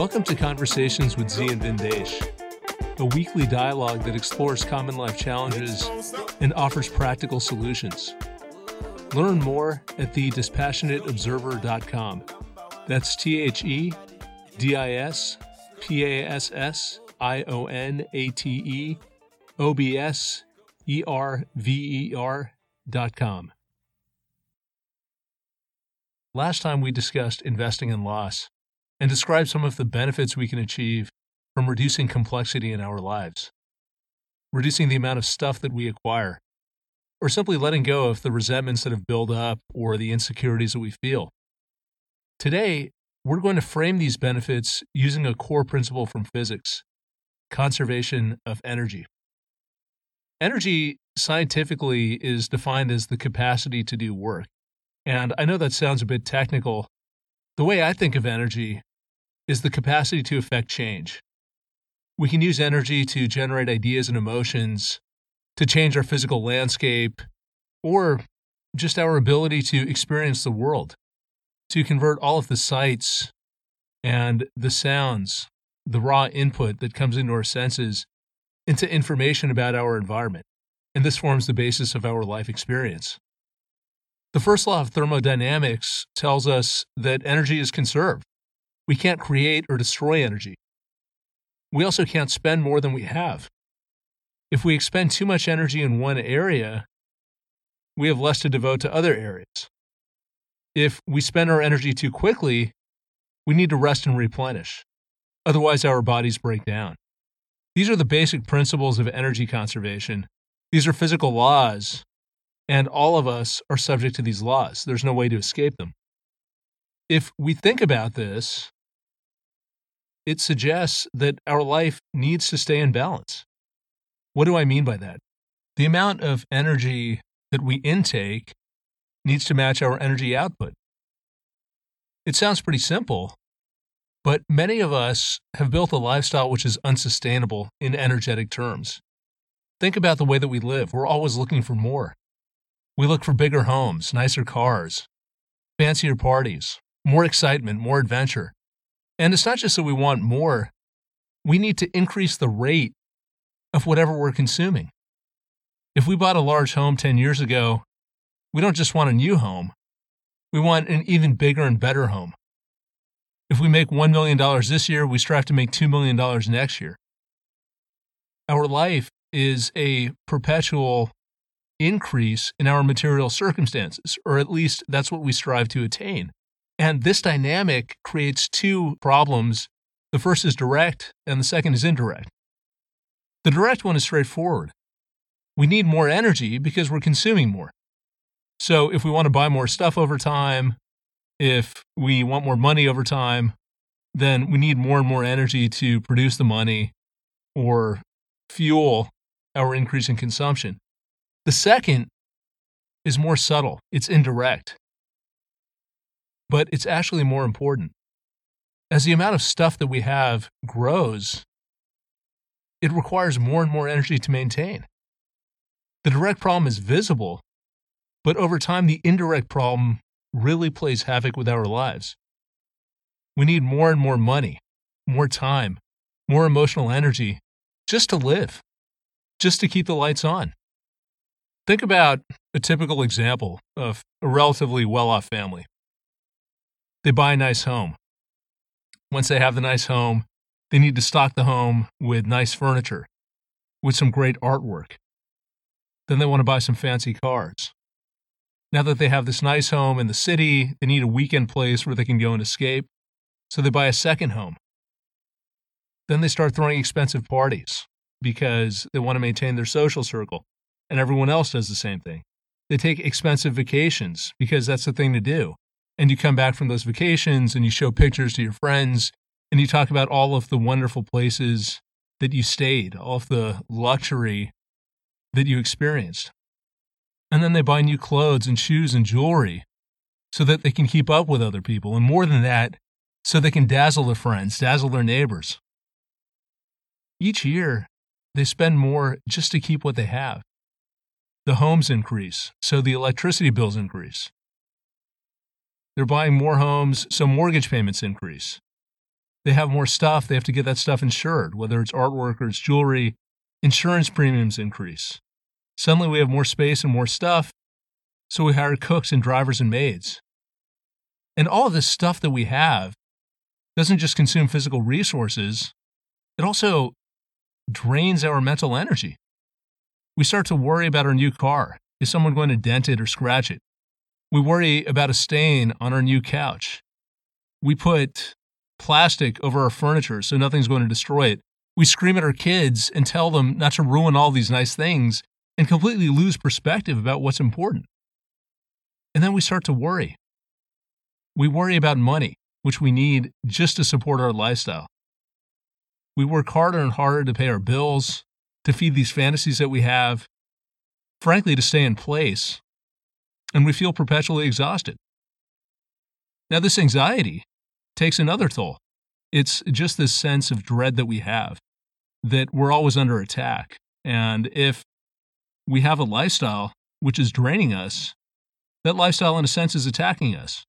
Welcome to Conversations with Z and Vindesh, a weekly dialogue that explores common life challenges and offers practical solutions. Learn more at thedispassionateobserver.com. That's T H E D I S P A S S I O N A T E O B S E R V E R dot com. Last time we discussed investing in loss and describe some of the benefits we can achieve from reducing complexity in our lives, reducing the amount of stuff that we acquire, or simply letting go of the resentments that have built up or the insecurities that we feel. Today, we're going to frame these benefits using a core principle from physics conservation of energy. Energy scientifically is defined as the capacity to do work. And I know that sounds a bit technical. The way I think of energy is the capacity to affect change. We can use energy to generate ideas and emotions, to change our physical landscape, or just our ability to experience the world, to convert all of the sights and the sounds, the raw input that comes into our senses, into information about our environment. And this forms the basis of our life experience. The first law of thermodynamics tells us that energy is conserved. We can't create or destroy energy. We also can't spend more than we have. If we expend too much energy in one area, we have less to devote to other areas. If we spend our energy too quickly, we need to rest and replenish. Otherwise, our bodies break down. These are the basic principles of energy conservation. These are physical laws, and all of us are subject to these laws. There's no way to escape them. If we think about this, it suggests that our life needs to stay in balance. What do I mean by that? The amount of energy that we intake needs to match our energy output. It sounds pretty simple, but many of us have built a lifestyle which is unsustainable in energetic terms. Think about the way that we live. We're always looking for more. We look for bigger homes, nicer cars, fancier parties, more excitement, more adventure. And it's not just that we want more, we need to increase the rate of whatever we're consuming. If we bought a large home 10 years ago, we don't just want a new home, we want an even bigger and better home. If we make $1 million this year, we strive to make $2 million next year. Our life is a perpetual increase in our material circumstances, or at least that's what we strive to attain. And this dynamic creates two problems. The first is direct, and the second is indirect. The direct one is straightforward. We need more energy because we're consuming more. So, if we want to buy more stuff over time, if we want more money over time, then we need more and more energy to produce the money or fuel our increase in consumption. The second is more subtle, it's indirect but it's actually more important. As the amount of stuff that we have grows, it requires more and more energy to maintain. The direct problem is visible, but over time, the indirect problem really plays havoc with our lives. We need more and more money, more time, more emotional energy just to live, just to keep the lights on. Think about a typical example of a relatively well off family they buy a nice home. Once they have the nice home, they need to stock the home with nice furniture, with some great artwork. Then they want to buy some fancy cars. Now that they have this nice home in the city, they need a weekend place where they can go and escape, so they buy a second home. Then they start throwing expensive parties because they want to maintain their social circle, and everyone else does the same thing. They take expensive vacations because that's the thing to do and you come back from those vacations and you show pictures to your friends and you talk about all of the wonderful places that you stayed, all of the luxury that you experienced. And then they buy new clothes and shoes and jewelry so that they can keep up with other people. And more than that, so they can dazzle their friends, dazzle their neighbors. Each year, they spend more just to keep what they have. The homes increase, so the electricity bills increase. They're buying more homes, so mortgage payments increase. they have more stuff, they have to get that stuff insured, whether it's artwork or it's jewelry. Insurance premiums increase. Suddenly we have more space and more stuff, so we hire cooks and drivers and maids. And all this stuff that we have doesn't just consume physical resources, it also drains our mental energy. We start to worry about our new car. Is someone going to dent it or scratch it? We worry about a stain on our new couch. We put plastic over our furniture so nothing's going to destroy it. We scream at our kids and tell them not to ruin all these nice things and completely lose perspective about what's important. And then we start to worry. We worry about money, which we need just to support our lifestyle. We work harder and harder to pay our bills, to feed these fantasies that we have, frankly, to stay in place, and we feel perpetually exhausted. Now, this anxiety takes another toll. It's just this sense of dread that we have that we're always under attack. And if we have a lifestyle which is draining us, that lifestyle, in a sense, is attacking us.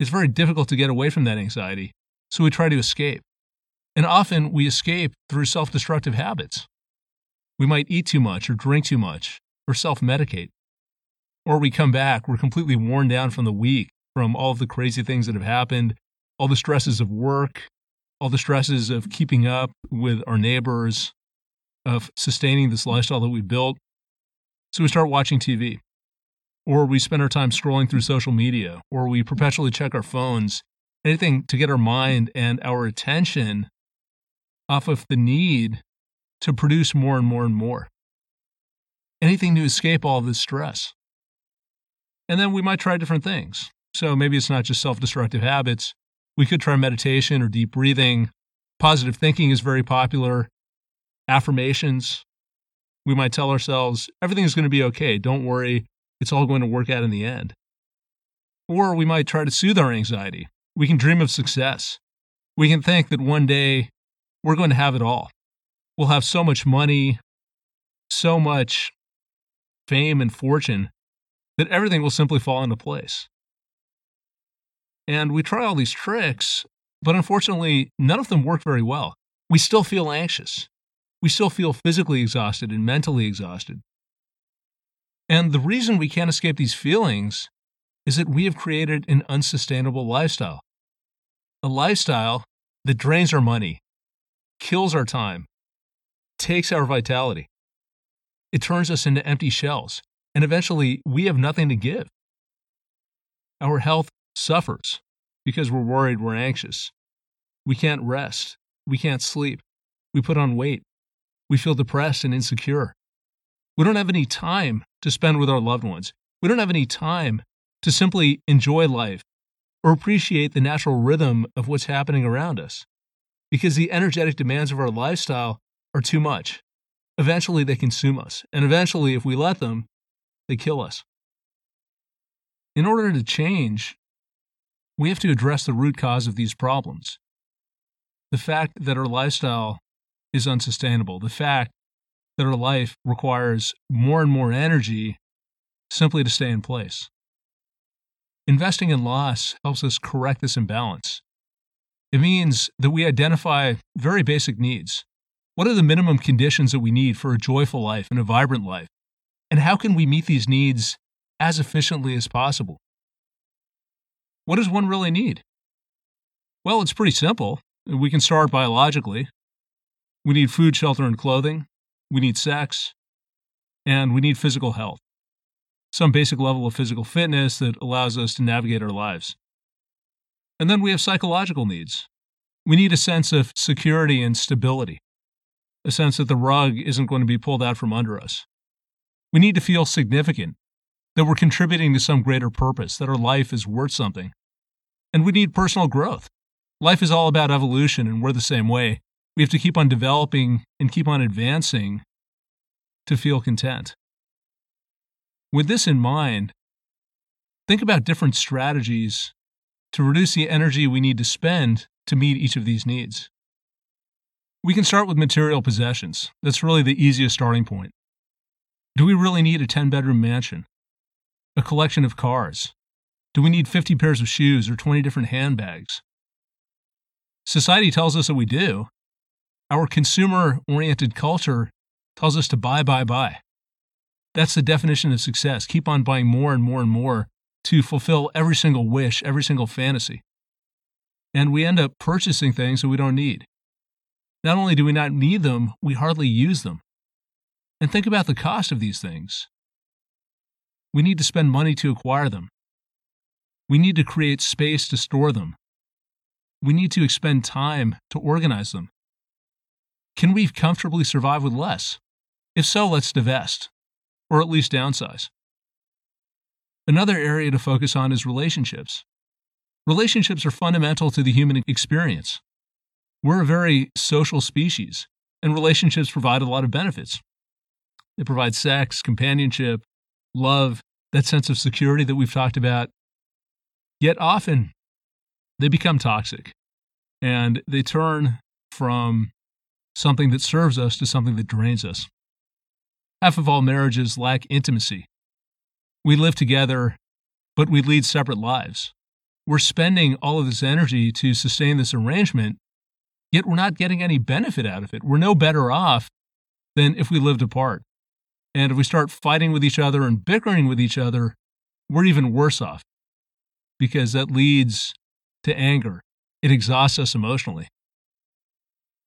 It's very difficult to get away from that anxiety, so we try to escape. And often we escape through self destructive habits. We might eat too much or drink too much or self medicate. Or we come back, we're completely worn down from the week, from all of the crazy things that have happened, all the stresses of work, all the stresses of keeping up with our neighbors, of sustaining this lifestyle that we built. So we start watching TV, or we spend our time scrolling through social media, or we perpetually check our phones, anything to get our mind and our attention off of the need to produce more and more and more. Anything to escape all this stress. And then we might try different things. So maybe it's not just self destructive habits. We could try meditation or deep breathing. Positive thinking is very popular. Affirmations. We might tell ourselves, everything is going to be okay. Don't worry. It's all going to work out in the end. Or we might try to soothe our anxiety. We can dream of success. We can think that one day we're going to have it all. We'll have so much money, so much fame and fortune that everything will simply fall into place. And we try all these tricks, but unfortunately, none of them work very well. We still feel anxious. We still feel physically exhausted and mentally exhausted. And the reason we can't escape these feelings is that we have created an unsustainable lifestyle. A lifestyle that drains our money, kills our time, takes our vitality. It turns us into empty shells, and eventually we have nothing to give. Our health suffers because we're worried, we're anxious. We can't rest, we can't sleep, we put on weight, we feel depressed and insecure. We don't have any time to spend with our loved ones. We don't have any time to simply enjoy life or appreciate the natural rhythm of what's happening around us because the energetic demands of our lifestyle are too much. Eventually, they consume us, and eventually, if we let them, they kill us. In order to change, we have to address the root cause of these problems. The fact that our lifestyle is unsustainable, the fact that our life requires more and more energy simply to stay in place. Investing in loss helps us correct this imbalance. It means that we identify very basic needs. What are the minimum conditions that we need for a joyful life and a vibrant life? And how can we meet these needs as efficiently as possible? What does one really need? Well, it's pretty simple. We can start biologically. We need food, shelter, and clothing. We need sex. And we need physical health. Some basic level of physical fitness that allows us to navigate our lives. And then we have psychological needs. We need a sense of security and stability, a sense that the rug isn't going to be pulled out from under us. We need to feel significant that we're contributing to some greater purpose, that our life is worth something. And we need personal growth. Life is all about evolution, and we're the same way. We have to keep on developing and keep on advancing to feel content. With this in mind, think about different strategies to reduce the energy we need to spend to meet each of these needs. We can start with material possessions. That's really the easiest starting point. Do we really need a 10 bedroom mansion? a collection of cars? Do we need 50 pairs of shoes or 20 different handbags? Society tells us that we do. Our consumer oriented culture tells us to buy, buy, buy. That's the definition of success. Keep on buying more and more and more to fulfill every single wish, every single fantasy. And we end up purchasing things that we don't need. Not only do we not need them, we hardly use them. And think about the cost of these things. We need to spend money to acquire them. We need to create space to store them. We need to expend time to organize them. Can we comfortably survive with less? If so, let's divest, or at least downsize. Another area to focus on is relationships. Relationships are fundamental to the human experience. We're a very social species, and relationships provide a lot of benefits. They provide sex, companionship, love, that sense of security that we've talked about. Yet often, they become toxic and they turn from something that serves us to something that drains us. Half of all marriages lack intimacy. We live together, but we lead separate lives. We're spending all of this energy to sustain this arrangement, yet we're not getting any benefit out of it. We're no better off than if we lived apart. And if we start fighting with each other and bickering with each other, we're even worse off because that leads to anger. It exhausts us emotionally.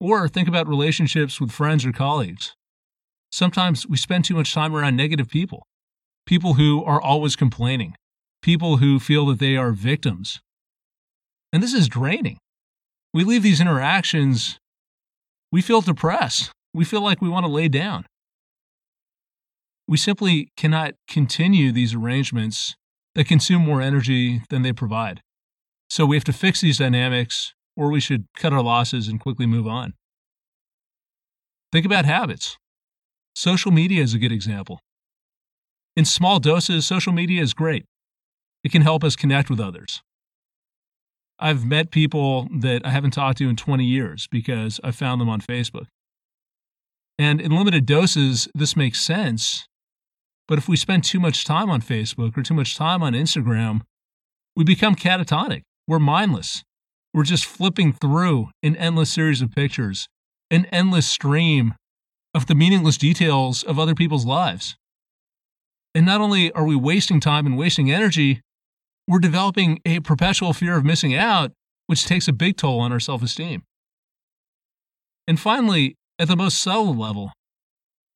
Or think about relationships with friends or colleagues. Sometimes we spend too much time around negative people, people who are always complaining, people who feel that they are victims. And this is draining. We leave these interactions, we feel depressed. We feel like we want to lay down. We simply cannot continue these arrangements that consume more energy than they provide. So we have to fix these dynamics, or we should cut our losses and quickly move on. Think about habits. Social media is a good example. In small doses, social media is great. It can help us connect with others. I've met people that I haven't talked to in 20 years because I found them on Facebook. And in limited doses, this makes sense but if we spend too much time on Facebook or too much time on Instagram, we become catatonic. We're mindless. We're just flipping through an endless series of pictures, an endless stream of the meaningless details of other people's lives. And not only are we wasting time and wasting energy, we're developing a perpetual fear of missing out, which takes a big toll on our self esteem. And finally, at the most subtle level,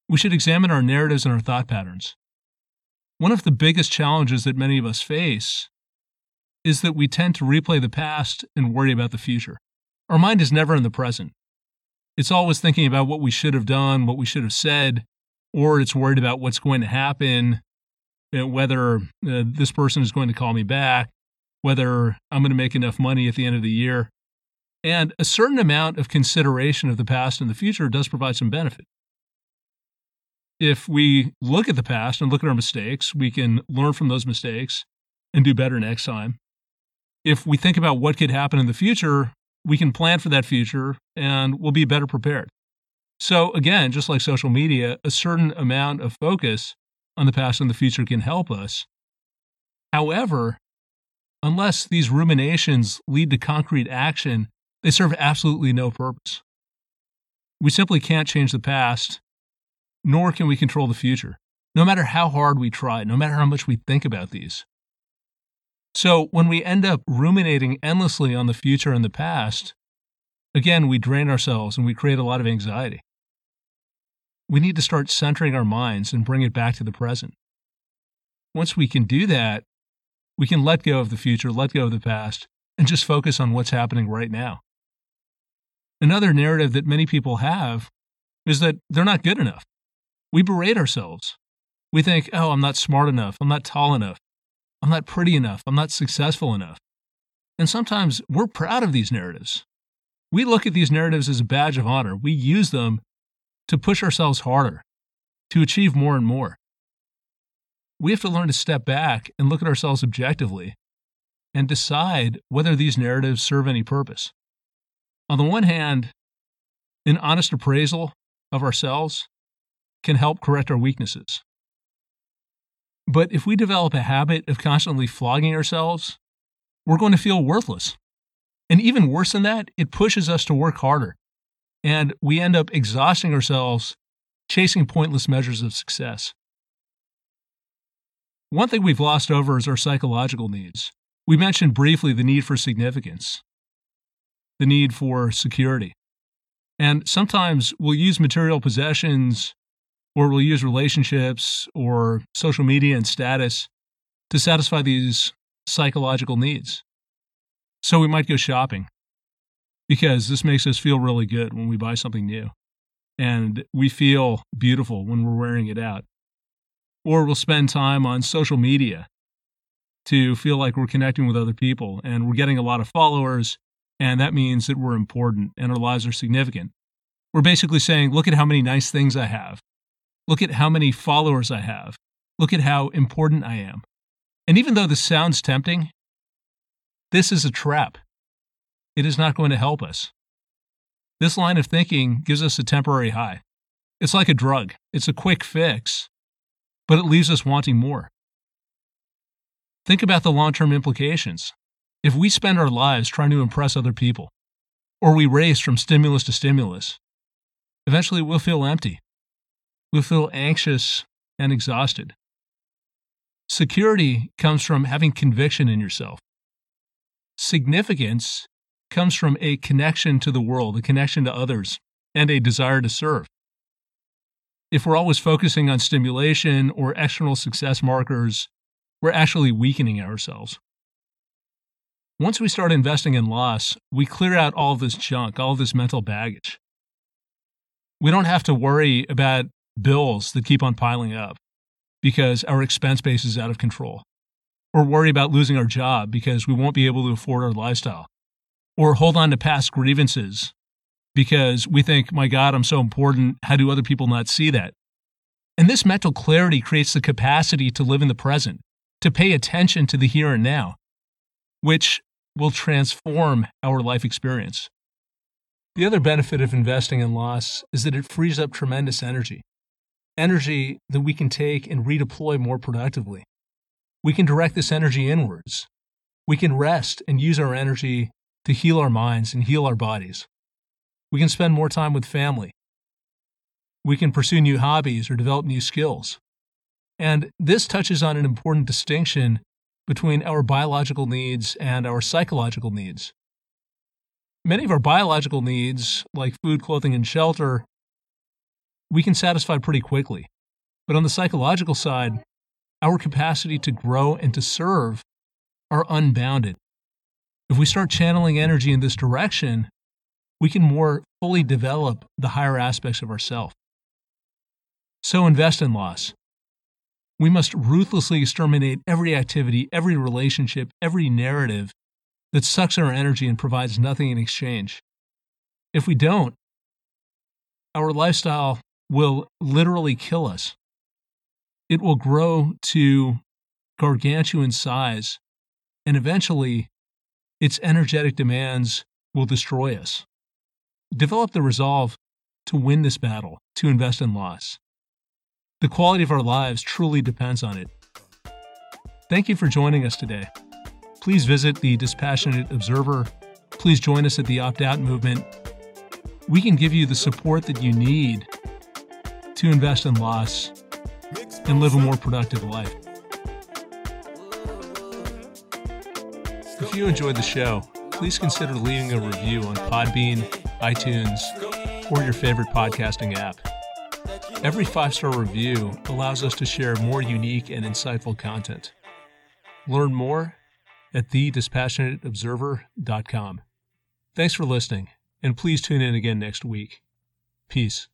we should examine our narratives and our thought patterns. One of the biggest challenges that many of us face is that we tend to replay the past and worry about the future. Our mind is never in the present. It's always thinking about what we should have done, what we should have said, or it's worried about what's going to happen, you know, whether uh, this person is going to call me back, whether I'm going to make enough money at the end of the year. And a certain amount of consideration of the past and the future does provide some benefit if we look at the past and look at our mistakes, we can learn from those mistakes and do better next time. If we think about what could happen in the future, we can plan for that future and we'll be better prepared. So, again, just like social media, a certain amount of focus on the past and the future can help us. However, unless these ruminations lead to concrete action, they serve absolutely no purpose. We simply can't change the past nor can we control the future, no matter how hard we try, no matter how much we think about these. So, when we end up ruminating endlessly on the future and the past, again, we drain ourselves and we create a lot of anxiety. We need to start centering our minds and bring it back to the present. Once we can do that, we can let go of the future, let go of the past, and just focus on what's happening right now. Another narrative that many people have is that they're not good enough. We berate ourselves. We think, oh, I'm not smart enough. I'm not tall enough. I'm not pretty enough. I'm not successful enough. And sometimes we're proud of these narratives. We look at these narratives as a badge of honor. We use them to push ourselves harder, to achieve more and more. We have to learn to step back and look at ourselves objectively and decide whether these narratives serve any purpose. On the one hand, an honest appraisal of ourselves can help correct our weaknesses. But if we develop a habit of constantly flogging ourselves, we're going to feel worthless. And even worse than that, it pushes us to work harder. And we end up exhausting ourselves chasing pointless measures of success. One thing we've lost over is our psychological needs. We mentioned briefly the need for significance, the need for security. And sometimes we'll use material possessions or we'll use relationships or social media and status to satisfy these psychological needs. So we might go shopping because this makes us feel really good when we buy something new. And we feel beautiful when we're wearing it out. Or we'll spend time on social media to feel like we're connecting with other people and we're getting a lot of followers. And that means that we're important and our lives are significant. We're basically saying, look at how many nice things I have. Look at how many followers I have. Look at how important I am. And even though this sounds tempting, this is a trap. It is not going to help us. This line of thinking gives us a temporary high. It's like a drug, it's a quick fix, but it leaves us wanting more. Think about the long term implications. If we spend our lives trying to impress other people, or we race from stimulus to stimulus, eventually we'll feel empty. We'll feel anxious and exhausted. Security comes from having conviction in yourself. Significance comes from a connection to the world, a connection to others, and a desire to serve. If we're always focusing on stimulation or external success markers, we're actually weakening ourselves. Once we start investing in loss, we clear out all this junk, all this mental baggage. We don't have to worry about bills that keep on piling up because our expense base is out of control, or worry about losing our job because we won't be able to afford our lifestyle, or hold on to past grievances because we think, my God, I'm so important. How do other people not see that? And this mental clarity creates the capacity to live in the present, to pay attention to the here and now, which will transform our life experience. The other benefit of investing in loss is that it frees up tremendous energy energy that we can take and redeploy more productively. We can direct this energy inwards. We can rest and use our energy to heal our minds and heal our bodies. We can spend more time with family. We can pursue new hobbies or develop new skills. And this touches on an important distinction between our biological needs and our psychological needs. Many of our biological needs, like food, clothing, and shelter, we can satisfy pretty quickly. But on the psychological side, our capacity to grow and to serve are unbounded. If we start channeling energy in this direction, we can more fully develop the higher aspects of ourself. So invest in loss. We must ruthlessly exterminate every activity, every relationship, every narrative that sucks our energy and provides nothing in exchange. If we don't, our lifestyle will literally kill us. It will grow to gargantuan size, and eventually, its energetic demands will destroy us. Develop the resolve to win this battle, to invest in loss. The quality of our lives truly depends on it. Thank you for joining us today. Please visit the Dispassionate Observer. Please join us at the Opt Out Movement. We can give you the support that you need to invest in loss and live a more productive life. If you enjoyed the show, please consider leaving a review on Podbean, iTunes, or your favorite podcasting app. Every five star review allows us to share more unique and insightful content. Learn more at thedispassionateobserver.com. Thanks for listening, and please tune in again next week. Peace.